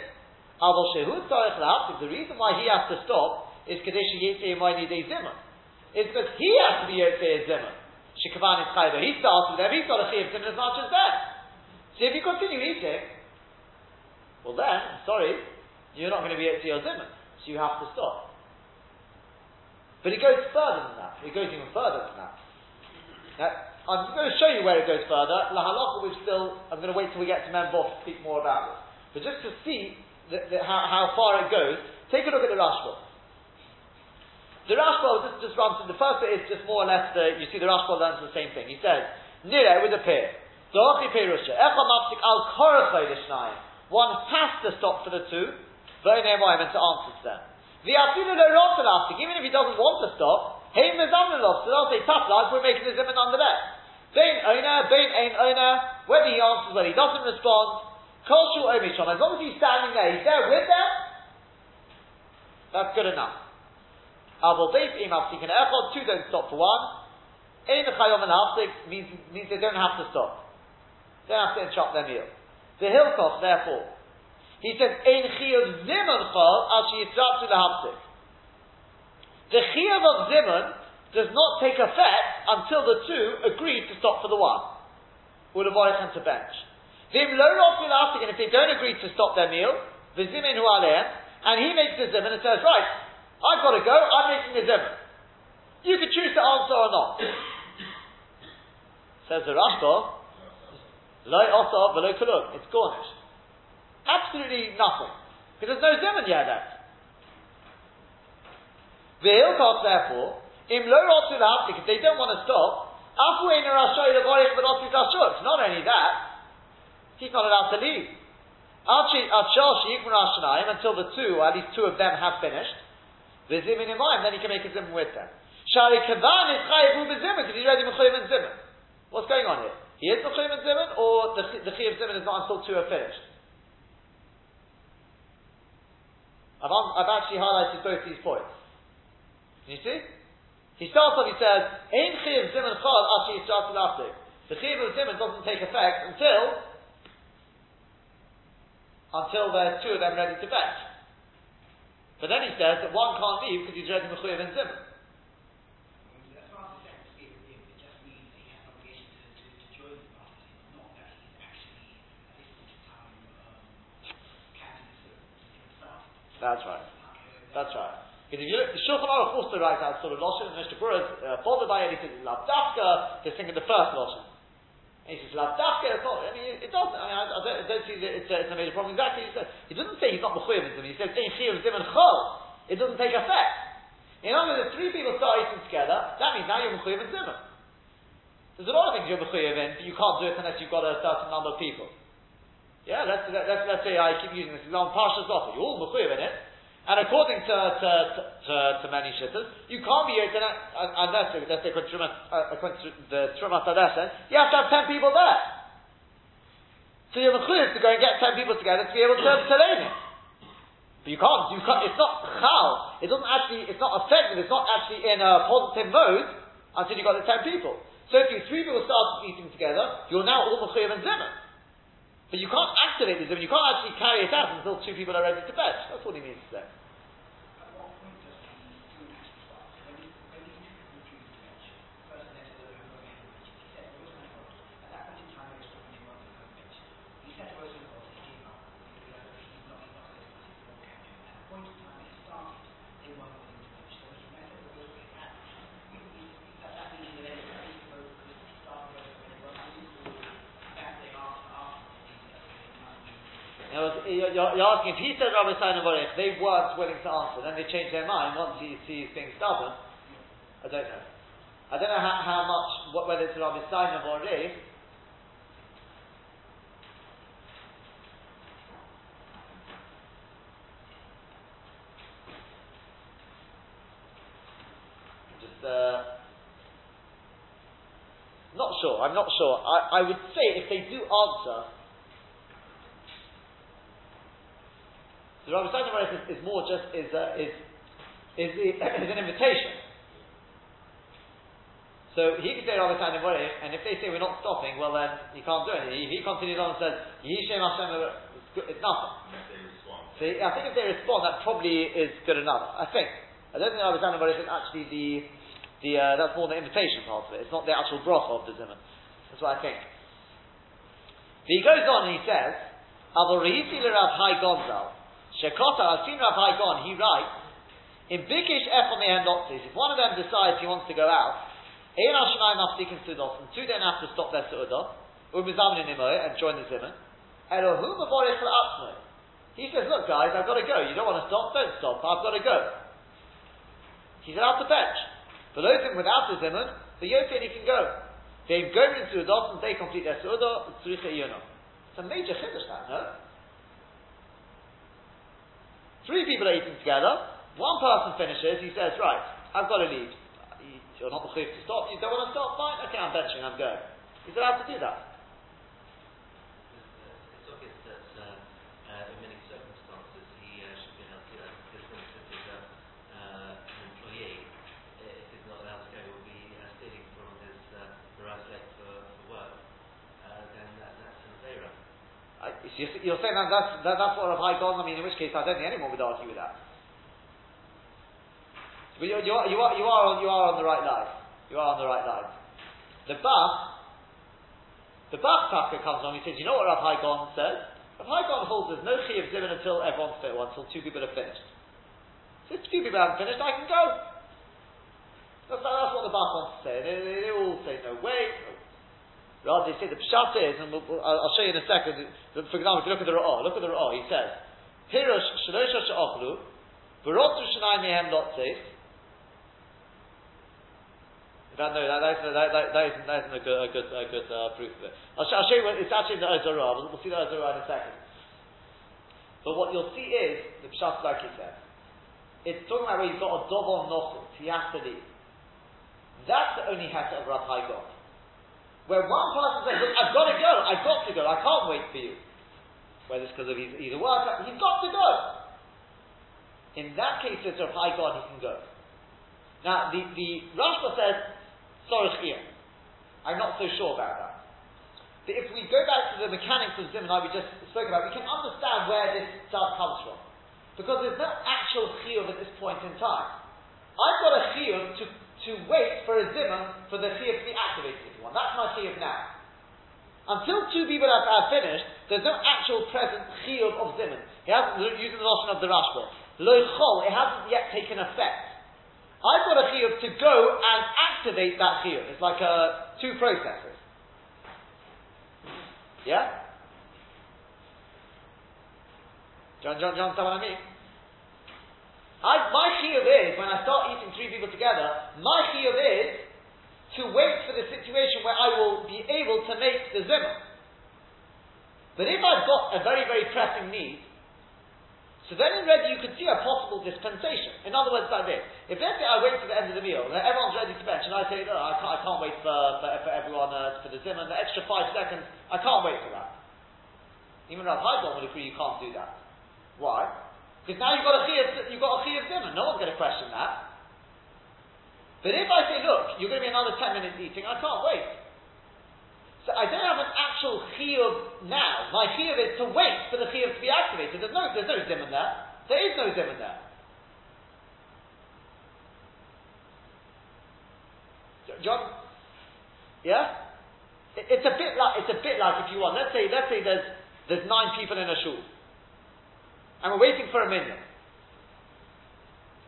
Avol Shehud Tzarech the reason why he has to stop is Kadesh Yitzei Moini De Zimun. It's because he has to be Yitzei Zimun. Shikavan is Chayba. He starts with them, he's got a Chiyav Zimun as much as them. So if you continue eating, well then, sorry, you're not going to be your zimun, so you have to stop. But it goes further than that. It goes even further than that. Now, I'm going to show you where it goes further. La halacha, we've still, I'm going to wait till we get to Membov to speak more about it. But just to see how, how far it goes, take a look at the Rashba. The Rashba, just, just run through, the first bit is just more or less the, you see the Rashba learns the same thing. He says, Nire with a pair. One has to stop for the two. Very near and to answer to them. The Afilu lo even if he doesn't want to stop, hey mezamnilov, so they'll say, tough lads, we're making the zimun nonetheless. Bain owner, bain ain owner, whether he answers, whether he doesn't respond, kol shul omishon, as long as he's standing there, he's there with them, that's good enough. Avol beis im aftikin echod, two don't stop for one. Ein chayom and haftik means, means they don't have to stop. They don't have to interrupt their meal. The hilkoch, therefore, he says, Ein chiyuv zimun chol al sheyitzratu lahaptik. The chiyuv of zimun does not take effect until the two agree to stop for the one. Ulavoich and to bench. Vim lo and if they don't agree to stop their meal, the zimun hu and he makes the zimun and says, right, I've got to go, I'm making a zimun. You can choose to answer or not. Says the Rashba, lo it's garnished. Absolutely nothing. Because there's no Zimun yet The Hilchot, therefore, im lo rotu if they don't want to stop, it's not only that, he's not allowed to leave. Until the two, or at least two of them have finished, the zimun in mind, then he can make a zimun with them. Shari kavan is chayivu b'zimun, because he's ready mechuyev and zimun. What's going on here? He is mechuyev and zimun, or the, the chayiv zimun is not until two are finished? I've, I've actually highlighted both these points. Can you see? He starts off, he says, Ein chiv zimun chal ashi yisrael The chiv of zimun doesn't take effect until until there's two of them ready to bench. But then he says that one can't leave because he's ready Mechuyev and Zimun. That that in time, um, counting the sort of himself. That's right. That's right. Because if you look, the Shulchan Aruch also writes out sort of Lashon, and Mishnah Berurah is uh, bothered by it, he says it's Lav Dafka, to think of the first Lashon. And he says Lav Dafka, it's not, I mean, it doesn't, I mean, I, don't, I don't see that it's, uh, it's a major problem. Exactly, he, doesn't say he's not Mechuyev in he says, Ein Chiyav Zim and Chol. It doesn't take effect. In other words, if three people start eating together, that means now you're Mechuyev in Zimun. There's a lot of things you're Mechuyev in, but you can't do it unless you've got a certain number of people. Yeah, let's, let, let's, let's say I keep using this example, Parshas Zachor. You're all Mechuyev in it, and according to, to, to, to, many shitters, you can't be Yotin unless, let's say, according to the Trumat Hadeshen, you have to have ten people there. So you're mechuyev to go and get ten people together to be able to, to it. But you can't, you can't, it's not chal, it doesn't actually, it's not effective, it's not actually in a positive mode until you've got the ten people. So if you three people start eating together, you're now all mechuyev and zimun. But you can't activate the zimun, you can't actually carry it out until two people are ready to bench. That's what he means to say. At what point does the doing actually start? When, he, when these two people choose to bench, the person then says, I'm going ahead and bench. He said, there was my fault. At that point in time, there was someone who wanted to go and bench. He said there was my fault, he gave up. He realized that he's not, he's not going to bench, he's not captain. At the point in time that he started, they weren't willing to bench. There was a method that was being had. That, that means that they were able to start going when they weren't willing to that day after, after You know, you're, asking if he said Rabbi Stein and Baruch, they weren't willing to answer, then they change their mind once he sees things stubborn. I don't know. I don't know how, how much, what, whether it's Rabbi Stein or Baruch. Just, uh, not sure. I'm not sure. I, I would say if they do answer, the Rabbi Stein is, is more just is uh, is is, is an invitation. So he could say Rabbi Stein and if they say we're not stopping, well then he can't do anything. If he continues on and says Yishem Hashem, it's nothing. So I think if they respond, that probably is good enough. I think. I don't think Rabbi Stein is actually the the uh, that's more the invitation part of it. It's not the actual broth of the zimun. That's what I think. But he goes on and he says, "Avorihiti Rav Hai Gaon zal Shekota. I've seen Rav Hai Gaon. He writes in Bikish Echon Mehem If one of them decides he wants to go out, Ein Hashanai Maftikin Sudos, and two then have to stop their Sudah, Umizamin in and join the zimun. Elohum Avorich La'atzmoi. He says, look guys, I've got to go. You don't want to stop? Don't stop. I've got to go. He's allowed to bench. Below him without the zimun, the yotin he can go. They go into sudah and they complete their sudah, tzricha yono. It's a major chiddush that, no? Three people are eating together, one person finishes, he says, right, I've got to leave. You're not the to stop, you don't want to stop, fine, okay, I'm benching, I'm going. He's allowed to do that. It's obvious that uh, uh, in many circumstances he uh, should be allowed to do that because, for instance, if uh, uh, an employee, uh, if he's not allowed to go, will be uh, stealing from his uh, the right leg for, for work, uh, then that, that's an Avera. I, you're, saying that that's, that, that's what Rav Hai I mean, in which case I don't think anyone would argue with that. But you, you, are, you, are, you, are on, you are on the right line. You are on the right line. The Bach, the Bach Taka comes on, he says, you know what Rav Hai says? Rav Hai holds there's no Chi of until everyone's fit, until two people are finished. So if two people haven't finished, I can go. That's, that's what the Bach wants to say. They, they, they all say, no way. Rather, they say the Pshat is, and we'll, I'll show you in a second. For example, if you look at the Ra'ah, look at the Ra'ah, he says, Pirush Shalosha Sha'achlu, Barotu Shanai Mehem Lotzes, that, no, that, that, that, that, isn't, that isn't a good, a good, a good uh, proof of it. I'll, sh- I'll show you what, it's actually in the Or Zarua. We'll, we'll see the Or Zarua in a second. But what you'll see is, the Pshat like he said, it's talking about where you've got a on nochel, leave. That's the only hat of Rav Hai Gaon. Where one person says, look, I've got to go, I've got to go, I can't wait for you. Whether it's because of he's, he's a worker, he's got to go. In that case, it's Rav Hai Gaon, he can go. Now, the, the Rashba says, Sorich I'm not so sure about that. that if we go back to the mechanics of Zimun like we just spoke about, we can understand where this stuff comes from. Because there's no actual chiyuv at this point in time. I've got a chiyuv to, to wait for a Zimun for the chiyuv to be activated, if you want. That's my chiyuv now. Until two people have, finished, there's no actual present chiyuv of Zimun. He hasn't, using the notion of the Rashba. Loichol, it hasn't yet taken effect. I've got a chiyuv to go and activate that chiyuv. It's like uh, two processes. Yeah? John, John, John, understand what I mean? I, my chiyuv is, when I start eating three people together, my chiyuv is to wait for the situation where I will be able to make the zimun. But if I've got a very, very pressing need, so then in already you could see a possible dispensation. In other words, like this. If let's say I wait to the end of the meal, and everyone's ready to bench, and I say, no, I can't, I can't wait for, for, for everyone, uh, for the zimun, the extra five seconds, I can't wait for that. Even Rav Hai Gaon would agree you can't do that. Why? Because now you've got a chiyuv, you've got a chiyuv dinner. No one's going to question that. But if I say, look, you're going to be another 10 minutes eating, I can't wait. So I don't have an actual chiyuv now. My chiyuv is to wait for the chiyuv to be activated. There's no, there's no zimun there. There is no zimun there. John, yeah, it, it's a bit like it's a bit like if you want. Let's say let's say there's there's nine people in a shul and we're waiting for a minyan.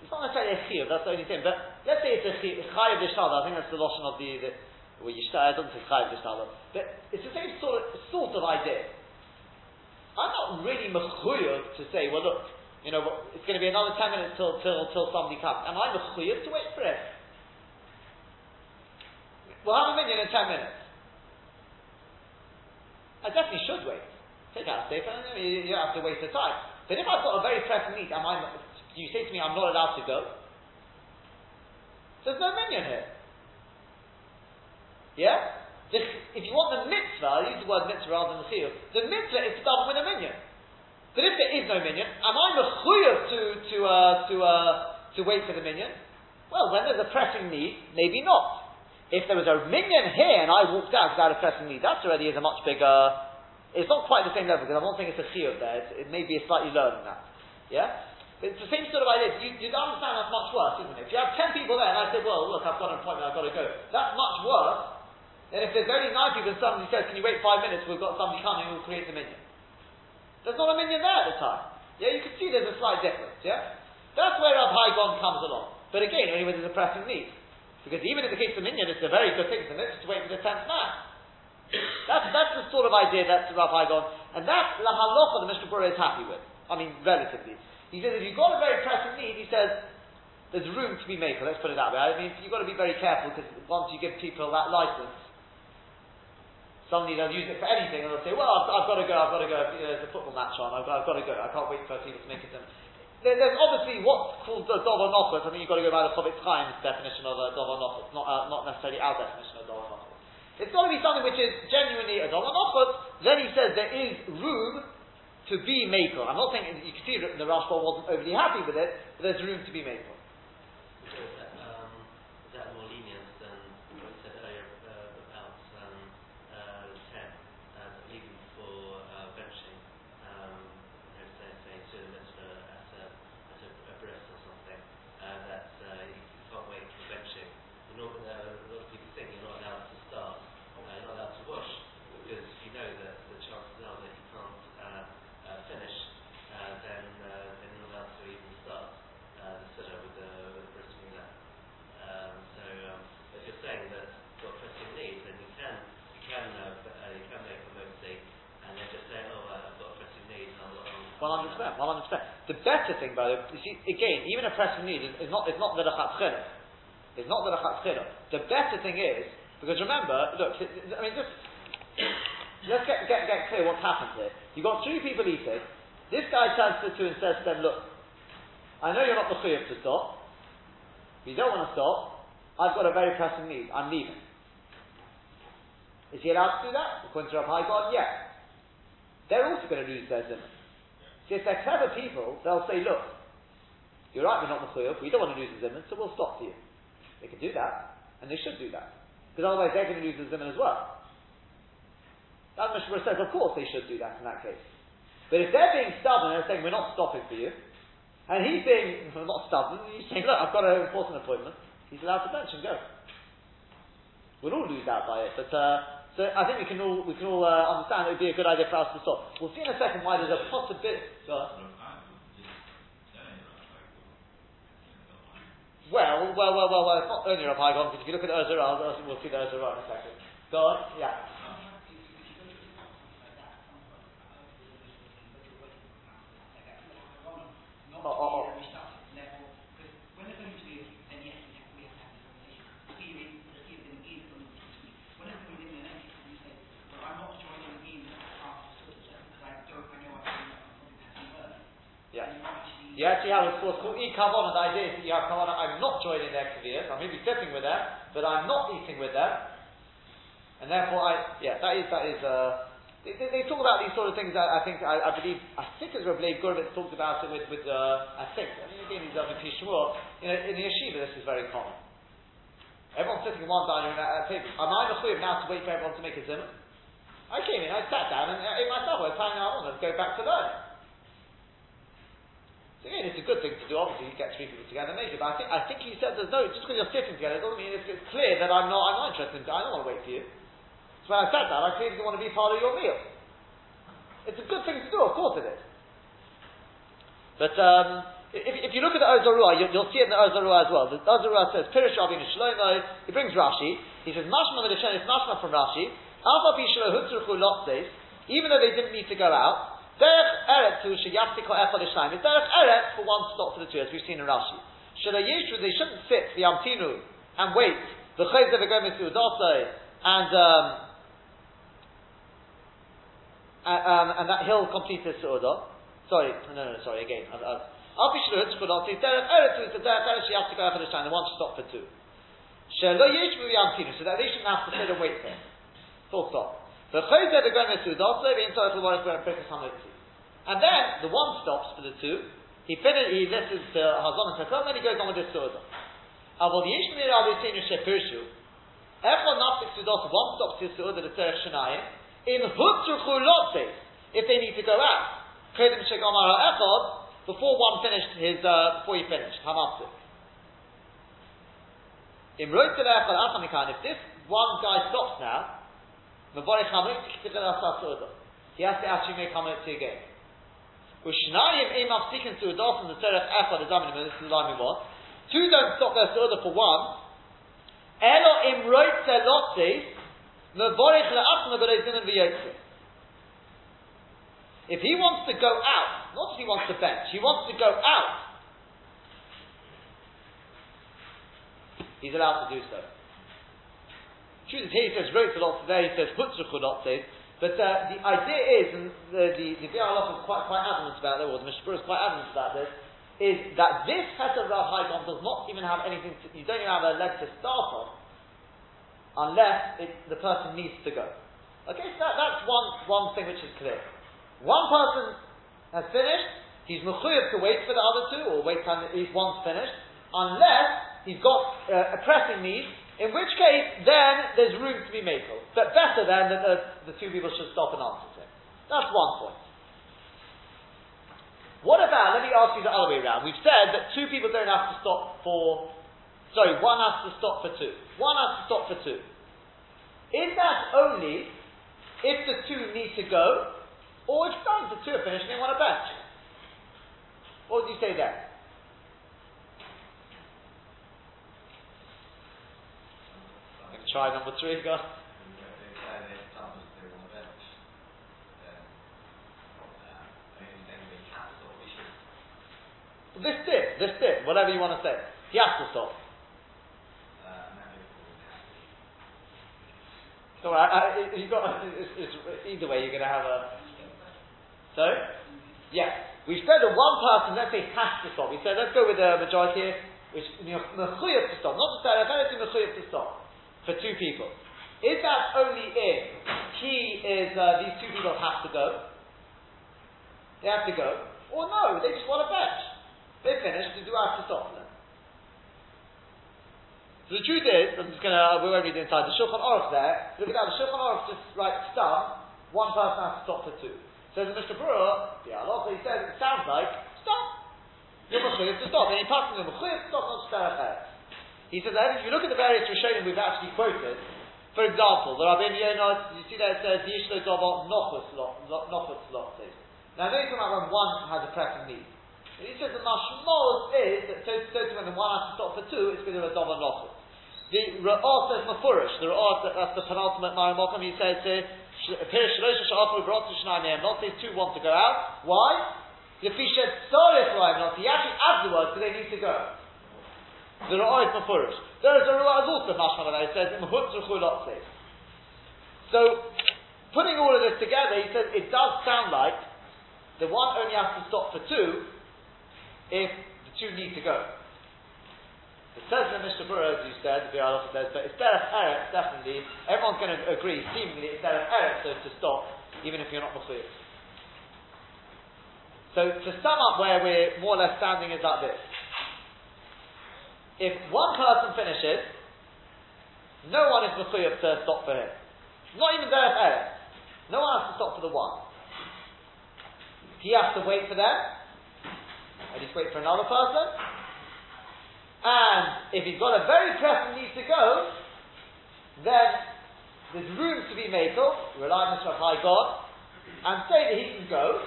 It's not necessarily a chiyuv, that's the only thing, but let's say it's a chayiv d'shtada, I think that's the lotion of the, the well, I don't say chayiv d'shtada, but it's the same sort of, sort of idea. I'm not really mechuyev to say, well look, you know, it's going to be another 10 minutes till, till, till somebody comes. Am I mechuyev to wait for it? We'll have a minyan in 10 minutes. I definitely should wait. Take out a safe, you don't have to waste the time. But if I've got a very pressing need, am I, you say to me, I'm not allowed to go? There's no minyan here. Yeah? The, if you want the mitzvah, I use the word mitzvah rather than the chiyuv, the mitzvah is to daven with a minyan. But if there is no minyan, am I mechuyev to, to, uh, to, uh, to wait for the minyan? Well, when there's a pressing need, maybe not. If there was a minyan here and I walked out without a pressing need, that already is a much bigger it's not quite the same level because I'm not saying it's a chiyuv there. It's, it may be a slightly lower than that. Yeah? But it's the same sort of idea. You, you understand that's much worse, isn't it? If you have ten people there and I say, well, look, I've got an appointment, I've got to go. That's much worse than if there's only nine people and somebody says, can you wait five minutes? We've got somebody coming will create the minyan. There's not a minyan there at the time. Yeah, you can see there's a slight difference. Yeah? That's where Rav Hai Gaon comes along. But again, only when there's a pressing need. Because even in the case of minyan, it's a very good thing the to wait for the tenth man. That's, that's the sort of idea that Rav Hai Gaon, and that's the halacha the Mishnah Berurah is happy with. I mean, relatively. He says if you've got a very pressing need, he says there's room to be made. Let's put it that way. I mean, you've got to be very careful because once you give people that license, suddenly they'll use it for anything and they'll say, well, I've, I've got to go, I've got to go, you know, there's a football match on, I've got, I've got to go, I can't wait for people to make it. There, there's obviously what's called the Dover Nochot, I think you've got to go by the Chofetz Chaim's definition of a Dover Nochot, not, uh, not necessarily our definition of Nochot. It's got to be something which is genuinely a dollar nochot. Then he says there is room to be makel. I'm not saying that you can see that the Rashba wasn't overly happy with it, but there's room to be makel. Again, even a pressing need is, is not, is not the Rachat It's not the Rachat The better thing is, because remember, look, I mean, just, let's get, get, get clear what's happened here. You've got three people eating. This guy turns to two and says to them, look, I know you're not the to stop. You don't want to stop, I've got a very pressing need. I'm leaving. Is he allowed to do that? According to Hai Gaon, yeah. They're also going to lose their zimun. See, if they're clever people, they'll say, look, you're right, we're not Mechuyev, we don't want to lose the Zimun, so we'll stop for you. They can do that, and they should do that. Because otherwise they're going to lose the Zimun as well. That Mishnah says, of course they should do that in that case. But if they're being stubborn and they're saying, we're not stopping for you, and he's being not stubborn, he's saying, look, I've got an important appointment, he's allowed to and go. We'll all lose out by it, but uh, so I think we can all we can all uh, understand it would be a good idea for us to stop. We'll see in a second why there's a possibility. Well, well, well, well, well, it's not only Rav Hai Gaon, because if you look at Ezra, we'll see the Ezra in a second. Go on, yeah. Oh, oh, oh. You actually have what's called called e-kavana. The idea is that you have kavana, I'm not joining their kaviyas, I may be sitting with them, but I'm not eating with them. And therefore I, yeah, that is, that is, uh, they, they, they talk about these sort of things, I, I think, I, I believe, I think it's Rabbi Leib Gurovitz talked about it with, with, uh, I think, I mean, again, he's um, in Pishmur, you know, in the yeshiva this is very common. Everyone's sitting in one dining room at a table. Am I the now to wait for everyone to make a zimmer? I came in, I sat down, and I ate myself. I was planning out let's go back to learning. So again, it's a good thing to do. Obviously, you get three people together, maybe. But I think I think he said there's no just because you're sitting together it doesn't mean it's, it's clear that I'm not I'm not interested. In, I don't want to wait for you. So when I said that, I clearly didn't want to be part of your meal. It's a good thing to do, of course it is. But um, if, if, you look at the Or Zarua, you'll, you'll, see it in the Or Zarua as well. The Or Zarua says, Pirish Rabbeinu Shlomo, he brings Rashi, he says, Mashma the is Mashma from Rashi, Alpha Bishlo Hutzruchu Lotzes, even though they didn't need to go out, Derech Eret to Sheyastiko Echad Ishnaim, it's Derech Eret for one stop for the two, as we've seen in Rashi. Shelo Yishu, they shouldn't sit, the Amtinu, and wait, the Chayzev Egomis and, um, um, and that he'll complete his Su'udah. Sorry, no, no, sorry, again. I'll be sure it's good. I'll say, Derech Eretz is the Derech Eretz, she has to go for the time, they want to stop for two. Shelo Yishmu Yamtinu, so that they shouldn't have to sit and wait him. Full stop. The Chayzer the Gomer Sudah, so in total what is going to And then the one stops for the two. He finishes, he listens to Hazon and Takom, then he goes on with his Sudah. Avol Yishmu Rabbi Seinu Shepirshu. Echon Nafsik Sudah, one stops his Sudah, the Terech Shanayim in Hutzruchu Lotze, if they need to go out. Kedem Shegomar Echod, before one finished his, uh, before he finished, Hamapsik. In if this one guy stops now, he has to actually make Hamotzi again. Ushnayim im afsikin to adolf from the Terech Echad Azamin, this is the line we want. Two don't stop their Suda for one. Elo im roitze lotzes, if he wants to go out, not if he wants to bench, he wants to go out, he's allowed to do so. Truth is, here he says wrote a lot today, he says hutzruchu not but uh, the idea is, and the, the, the is quite, quite adamant about this, or the Mishpur is quite adamant about this, is that this Hesed Rav Hai Gaon does not even have anything, to, you don't even have a leg to start on, unless it, the person needs to go. Okay, so that, that's one, one thing which is clear. One person has finished, he's mechuyev to wait for the other two, or wait till he's once finished, unless he's got uh, a pressing need, in which case then there's room to be made. But better then that the, the two people should stop and answer to him. That's one point. What about, let me ask you the other way around. We've said that two people don't have to stop for Sorry, one has to stop for two. One has to stop for two. Is that only if the two need to go, or if the two are finished and they want a bench? What would you say there? Try number three, go. This dip, this dip, whatever you want to say. He has to stop. So I, I, you got it's, it's, either way you're going to have a. So, yes, we said that one person, let's say, has to stop. We said let's go with the majority here, which mechuyev to stop, not to say if anything mechuyev to stop for two people. Is that only if he is uh, these two people have to go? They have to go, or no? They just want a bench. They finished. Do I have to stop them? So the truth is, I'm just going to, we won't read the entire, the Shulchan Aruch there, look at that, the Shulchan Aruch just writes down, one person has to stop for two. Says Mishnah Berurah, the Allah, he says, it sounds like, stop. You're to stop. And he passes the to stop, not to He says, that if you look at the various Rishonim we've actually quoted, for example, the Rabbi Yonah, you see there it says, Yishlo Dovo Nochus Lot says. Now, I know you're talking about when one has a pressing need. He says the mashmos is that so, so when the one has to stop for two, it's because of a Dovo Nochus. The Ra'ah says Mafurish, the Ra'ah, that's the penultimate Maramokam, he says here, Pirish Shalosh Sha'afu B'Rotzu Shnai Not say two want to go out. Why? The fish said, sorry for not. He actually adds the word because they need to go. The Ra'ah is Mefurish. There is a Ra'ah is also Mashma that says, So, putting all of this together, he says it does sound like the one only has to stop for two if the two need to go. It says in Mishnah Berurah, as you said, the Biur Halacha says, but it's Derech Eretz, definitely. Everyone's going to agree, seemingly, it's Derech Eretz, so to stop, even if you're not Mechuyah. So to sum up where we're more or less standing is like this. If one person finishes, no one is mechuyev to stop for him. Not even Derech Eretz. No one has to stop for the one. He has to wait for them, and he's wait for another person. And if he's got a very pressing need to go, then there's room to be made makel, rely on Hai Gaon, and say that he can go,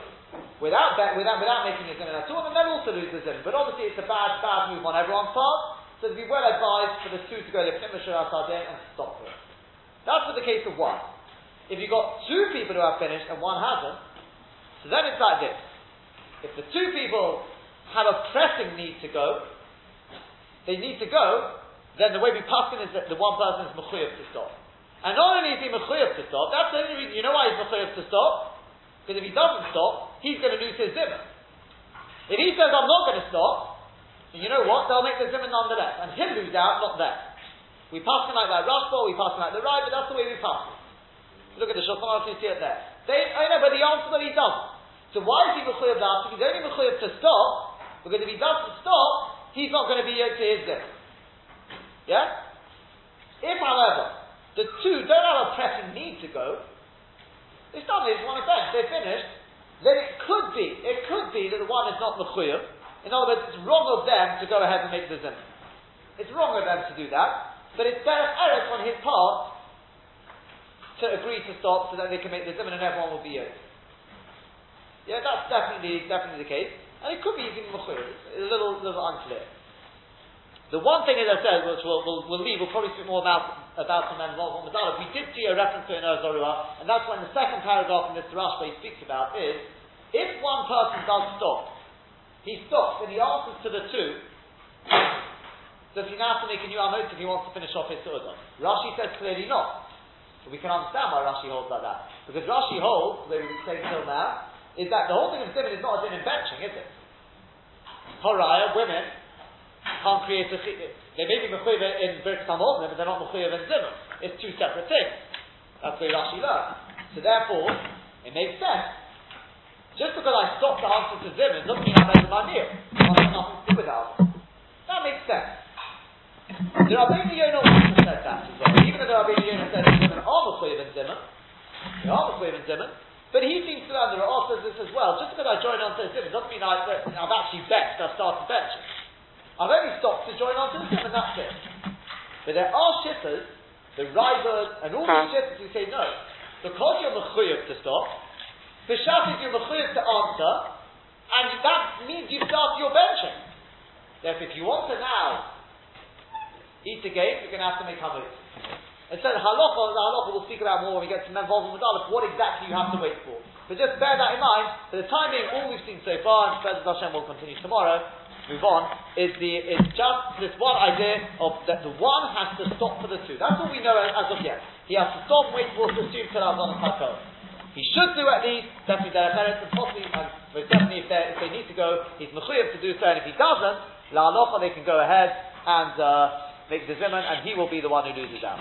without, without, without making a zimun at all, and then also lose the zimun. But obviously it's a bad, bad move on everyone's part, so it'd be well advised for the two to go to Pnimisha Asadin and stop it. That's for the case of one. If you've got two people who have finished and one hasn't, so then it's like this. If the two people have a pressing need to go, they need to go, then the way we pass in is that the one person is mechuyev to stop. And not only is he mechuyev to stop, that's the only reason, you know why he's mechuyev to stop? Because if he doesn't stop, he's going to lose his zimun. If he says, I'm not going to stop, then you know what? They'll make the zimun nonetheless. And he'll lose out, not them. We pass him like that Rashba, we pass him like the right, but that's the way we pass it. Look at the Shulchan Aruch, you see it there. They, I know, but the answer that he doesn't. So why is he mechuyev that? He's only mechuyev to stop, because if he doesn't stop, he's not going to be to his zimun. Yeah? If, however, the two don't have a pressing need to go, it's done, want to bench, they're finished, then it could be, it could be that the one is not mechuyev. In other words, it's wrong of them to go ahead and make the zim. It's wrong of them to do that, but it's better Eric on his part to agree to stop so that they can make the zim and everyone will be yoke. Yeah, that's definitely definitely the case, and it could be even mechuyev. It's a little little unclear. The one thing, as I said, which we'll, we'll, we'll leave, we'll probably speak more about about some involved in Madallah. We did see a reference to in Zorua, and that's when the second paragraph in this Rashba he speaks about is if one person does stop, he stops and he answers to the two. Does he now have to make a new amot if he wants to finish off his Su'udah? Rashi says clearly not. But we can understand why Rashi holds like that. Because Rashi holds, the way we've been till now, is that the whole thing of zimun is not a din in benching, is it? Horaya, women, can't create a they may be mechuyev in Birkat Hamol, but they're not mechuyev in Zimun. It's two separate things. That's the way Rashi learns. So therefore, it makes sense. Just because I stopped the answer to Zimun doesn't mean I'm over my meal. It has nothing to do with that. That makes sense. The Rabbeinu Yonah also said that as well. Even though the Rabbeinu Yonah said that women are mechuyev in Zimun, they are mechuyev in Zimun, but he seems to learn, the Ra'ah says this as well, just because I joined on to Zimun doesn't mean I, I've actually bet, I've started benching. I've only stopped to join on to the and that's it. But there are shitters, the Raibud, and all these hmm. shitters who say no. Because you're mechuyev to stop, B'shafis you're mechuyev to answer, and that means you start your benching. Therefore, if you want to now eat the game, you're going to have to make hamotzi. Instead, halacha, the halacha we'll speak about more when we get to with Aleph, what exactly you have to wait for. But just bear that in mind, for the time being, all we've seen so far, and President Hashem will continue tomorrow, move on, is the is just this one idea of that the one has to stop for the two. That's all we know as, of yet. He has to stop, wait for the till Avon and Hakol. He should do at least, definitely their parents, and possibly, and most definitely if, if they need to go, he's mechuyev to do so, and if he doesn't, la alocha, they can go ahead and uh, make the zimun, and he will be the one who loses out.